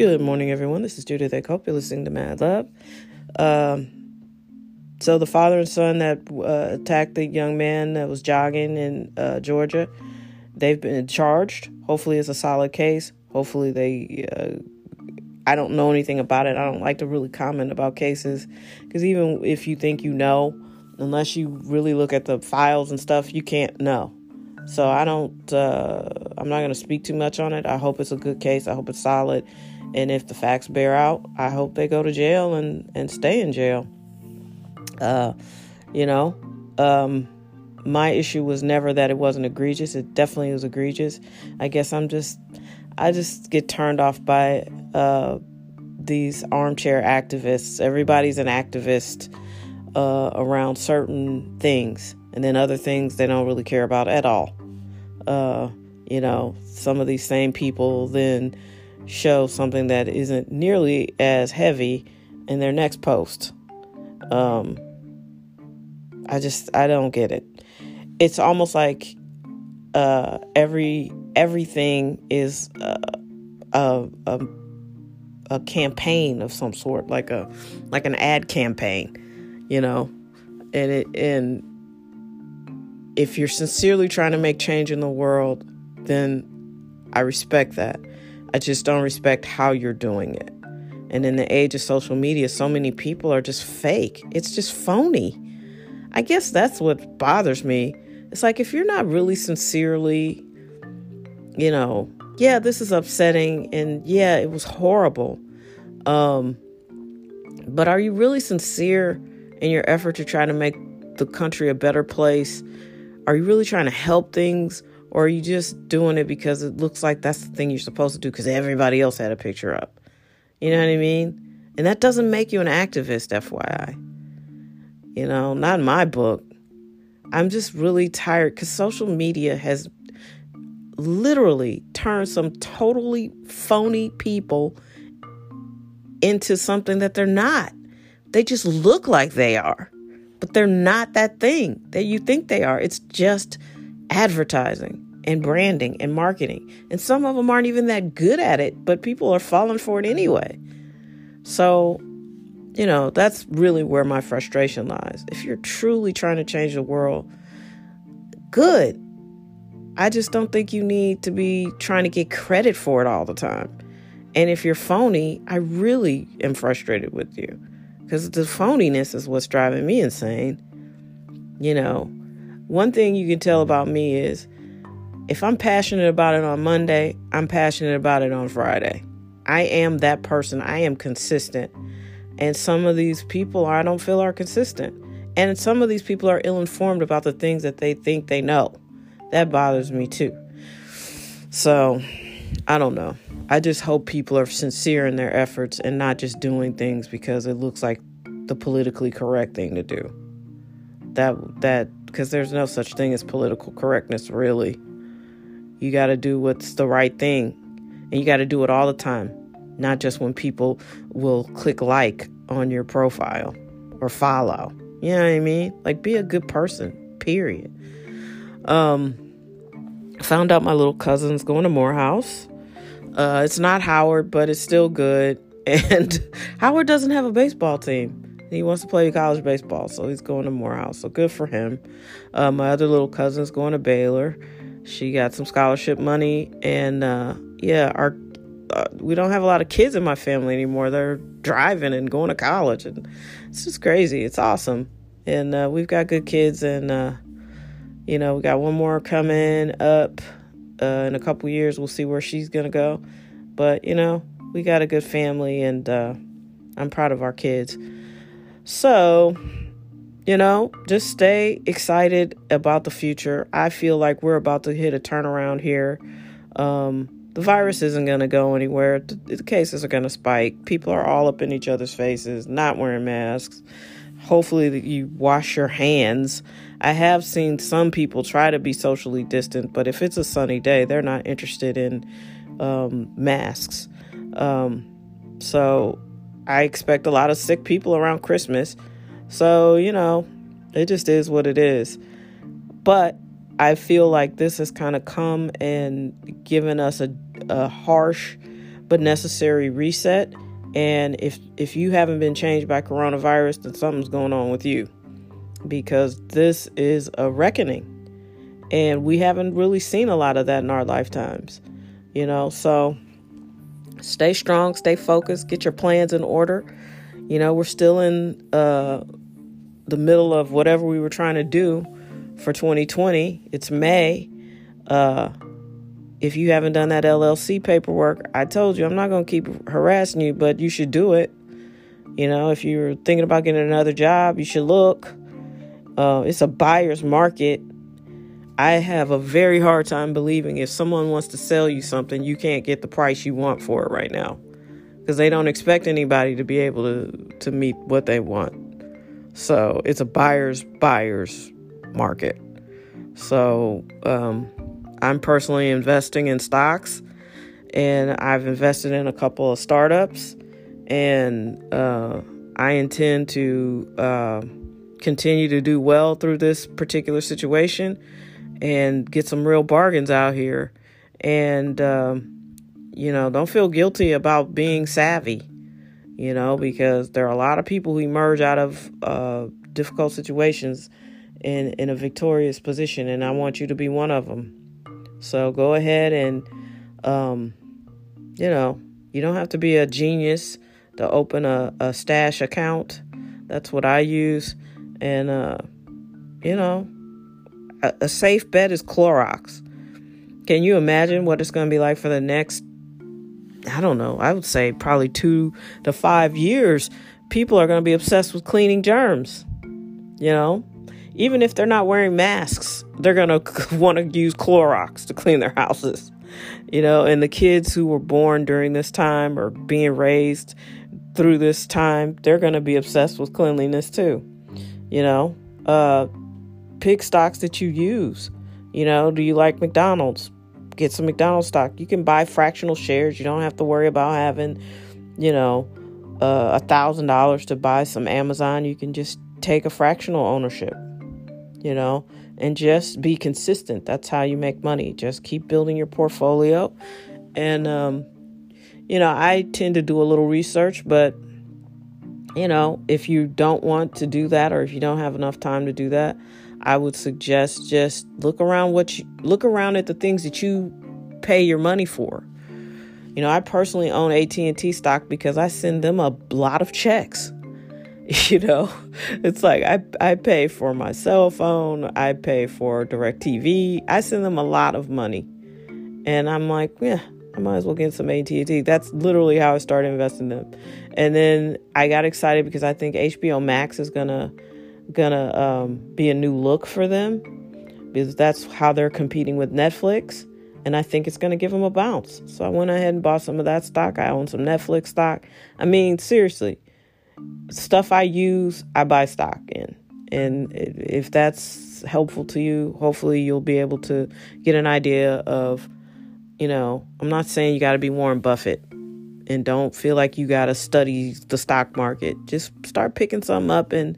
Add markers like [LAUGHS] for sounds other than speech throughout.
Good morning, everyone. This is Judith Eckhope. You're listening to Mad Love. Um, so, the father and son that uh, attacked the young man that was jogging in uh, Georgia, they've been charged. Hopefully, it's a solid case. Hopefully, they. Uh, I don't know anything about it. I don't like to really comment about cases because even if you think you know, unless you really look at the files and stuff, you can't know. So I don't. Uh, I'm not going to speak too much on it. I hope it's a good case. I hope it's solid. And if the facts bear out, I hope they go to jail and, and stay in jail. Uh, you know, um, my issue was never that it wasn't egregious. It definitely was egregious. I guess I'm just, I just get turned off by uh, these armchair activists. Everybody's an activist uh, around certain things, and then other things they don't really care about at all. Uh, you know, some of these same people then show something that isn't nearly as heavy in their next post. Um, I just I don't get it. It's almost like uh, every everything is uh, a, a a campaign of some sort, like a like an ad campaign, you know, and it and if you're sincerely trying to make change in the world, then I respect that. I just don't respect how you're doing it. And in the age of social media, so many people are just fake. It's just phony. I guess that's what bothers me. It's like if you're not really sincerely, you know, yeah, this is upsetting and yeah, it was horrible. Um but are you really sincere in your effort to try to make the country a better place? Are you really trying to help things or are you just doing it because it looks like that's the thing you're supposed to do because everybody else had a picture up? You know what I mean? And that doesn't make you an activist, FYI. You know, not in my book. I'm just really tired because social media has literally turned some totally phony people into something that they're not. They just look like they are, but they're not that thing that you think they are. It's just advertising and branding and marketing. And some of them aren't even that good at it, but people are falling for it anyway. So, you know, that's really where my frustration lies. If you're truly trying to change the world, good. I just don't think you need to be trying to get credit for it all the time. And if you're phony, I really am frustrated with you because the phoniness is what's driving me insane. You know, one thing you can tell about me is if I'm passionate about it on Monday, I'm passionate about it on Friday. I am that person. I am consistent. And some of these people I don't feel are consistent. And some of these people are ill informed about the things that they think they know. That bothers me too. So, I don't know. I just hope people are sincere in their efforts and not just doing things because it looks like the politically correct thing to do. That that because there's no such thing as political correctness really. You got to do what's the right thing. And you got to do it all the time, not just when people will click like on your profile or follow. You know what I mean? Like be a good person, period. Um found out my little cousin's going to Morehouse. Uh it's not Howard, but it's still good. [LAUGHS] And Howard doesn't have a baseball team. He wants to play college baseball, so he's going to Morehouse. So good for him. Uh, my other little cousin's going to Baylor. She got some scholarship money, and uh, yeah, our uh, we don't have a lot of kids in my family anymore. They're driving and going to college, and it's just crazy. It's awesome, and uh, we've got good kids, and uh, you know we got one more coming up uh, in a couple years. We'll see where she's gonna go, but you know we got a good family, and I'm proud of our kids. So you know, just stay excited about the future. I feel like we're about to hit a turnaround here. Um, the virus isn't going to go anywhere. The, the cases are going to spike. People are all up in each other's faces, not wearing masks. Hopefully, you wash your hands. I have seen some people try to be socially distant, but if it's a sunny day, they're not interested in um, masks. Um, so, I expect a lot of sick people around Christmas. So, you know, it just is what it is. But I feel like this has kind of come and given us a, a harsh but necessary reset. And if if you haven't been changed by coronavirus, then something's going on with you. Because this is a reckoning. And we haven't really seen a lot of that in our lifetimes. You know, so stay strong, stay focused, get your plans in order. You know, we're still in uh, the middle of whatever we were trying to do for 2020. It's May. Uh, if you haven't done that LLC paperwork, I told you I'm not going to keep harassing you, but you should do it. You know, if you're thinking about getting another job, you should look. Uh, it's a buyer's market. I have a very hard time believing if someone wants to sell you something, you can't get the price you want for it right now because they don't expect anybody to be able to, to meet what they want. So it's a buyer's buyer's market. So, um, I'm personally investing in stocks and I've invested in a couple of startups and uh, I intend to uh, continue to do well through this particular situation and get some real bargains out here. And, um, you know, don't feel guilty about being savvy, you know, because there are a lot of people who emerge out of uh, difficult situations in, in a victorious position, and I want you to be one of them. So go ahead and, um, you know, you don't have to be a genius to open a, a stash account. That's what I use. And, uh, you know, a, a safe bet is Clorox. Can you imagine what it's going to be like for the next, I don't know, I would say probably two to five years? People are going to be obsessed with cleaning germs, you know? even if they're not wearing masks, they're going [LAUGHS] to want to use Clorox to clean their houses. You know, and the kids who were born during this time or being raised through this time, they're going to be obsessed with cleanliness too. You know, uh, pick stocks that you use. You know, do you like McDonald's? Get some McDonald's stock. You can buy fractional shares. You don't have to worry about having, you know, uh, a thousand dollars to buy some Amazon. You can just take a fractional ownership you know, and just be consistent. That's how you make money. Just keep building your portfolio. And, um, you know, I tend to do a little research, but, you know, if you don't want to do that or if you don't have enough time to do that, I would suggest just look around what you look around at the things that you pay your money for. You know, I personally own AT&T stock because I send them a lot of checks. [LAUGHS] you know it's like i i pay for my cell phone i pay for DirecTV i send them a lot of money and i'm like yeah i might as well get some AT&T. that's literally how i started investing them and then i got excited because i think hbo max is gonna gonna um, be a new look for them because that's how they're competing with netflix and I think it's going to give them a bounce. So I went ahead and bought some of that stock. I own some Netflix stock. I mean, seriously, stuff I use, I buy stock in. And if that's helpful to you, hopefully you'll be able to get an idea of, you know, I'm not saying you got to be Warren Buffett and don't feel like you got to study the stock market. Just start picking some up. And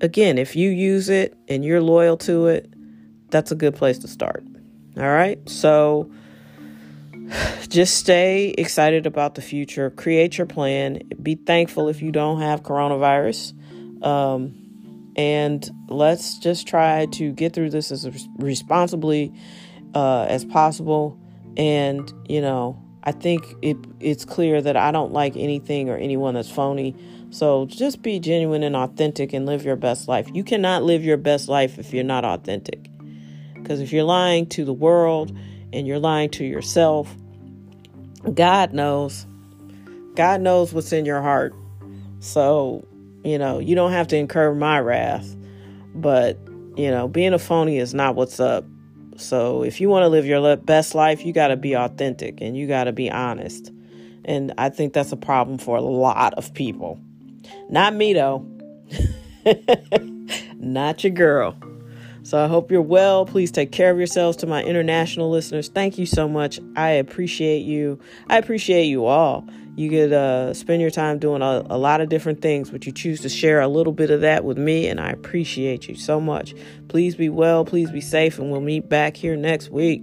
again, if you use it and you're loyal to it, that's a good place to start. All right. So, [SIGHS] just stay excited about the future. Create your plan. Be thankful if you don't have coronavirus. Um, and let's just try to get through this as responsibly uh, as possible. And, you know, I think it, it's clear that I don't like anything or anyone that's phony. So just be genuine and authentic and live your best life. You cannot live your best life if you're not authentic. Because if you're lying to the world and you're lying to yourself, God knows. God knows what's in your heart. So, you know, you don't have to incur my wrath. But, you know, being a phony is not what's up. So, if you want to live your best life, you got to be authentic and you got to be honest. And I think that's a problem for a lot of people. Not me, though. [LAUGHS] not your girl. So I hope you're well. Please take care of yourselves to my international listeners. Thank you so much. I appreciate you. I appreciate you all. You could uh, spend your time doing a, a lot of different things, but you choose to share a little bit of that with me, and I appreciate you so much. Please be well, please be safe, and we'll meet back here next week.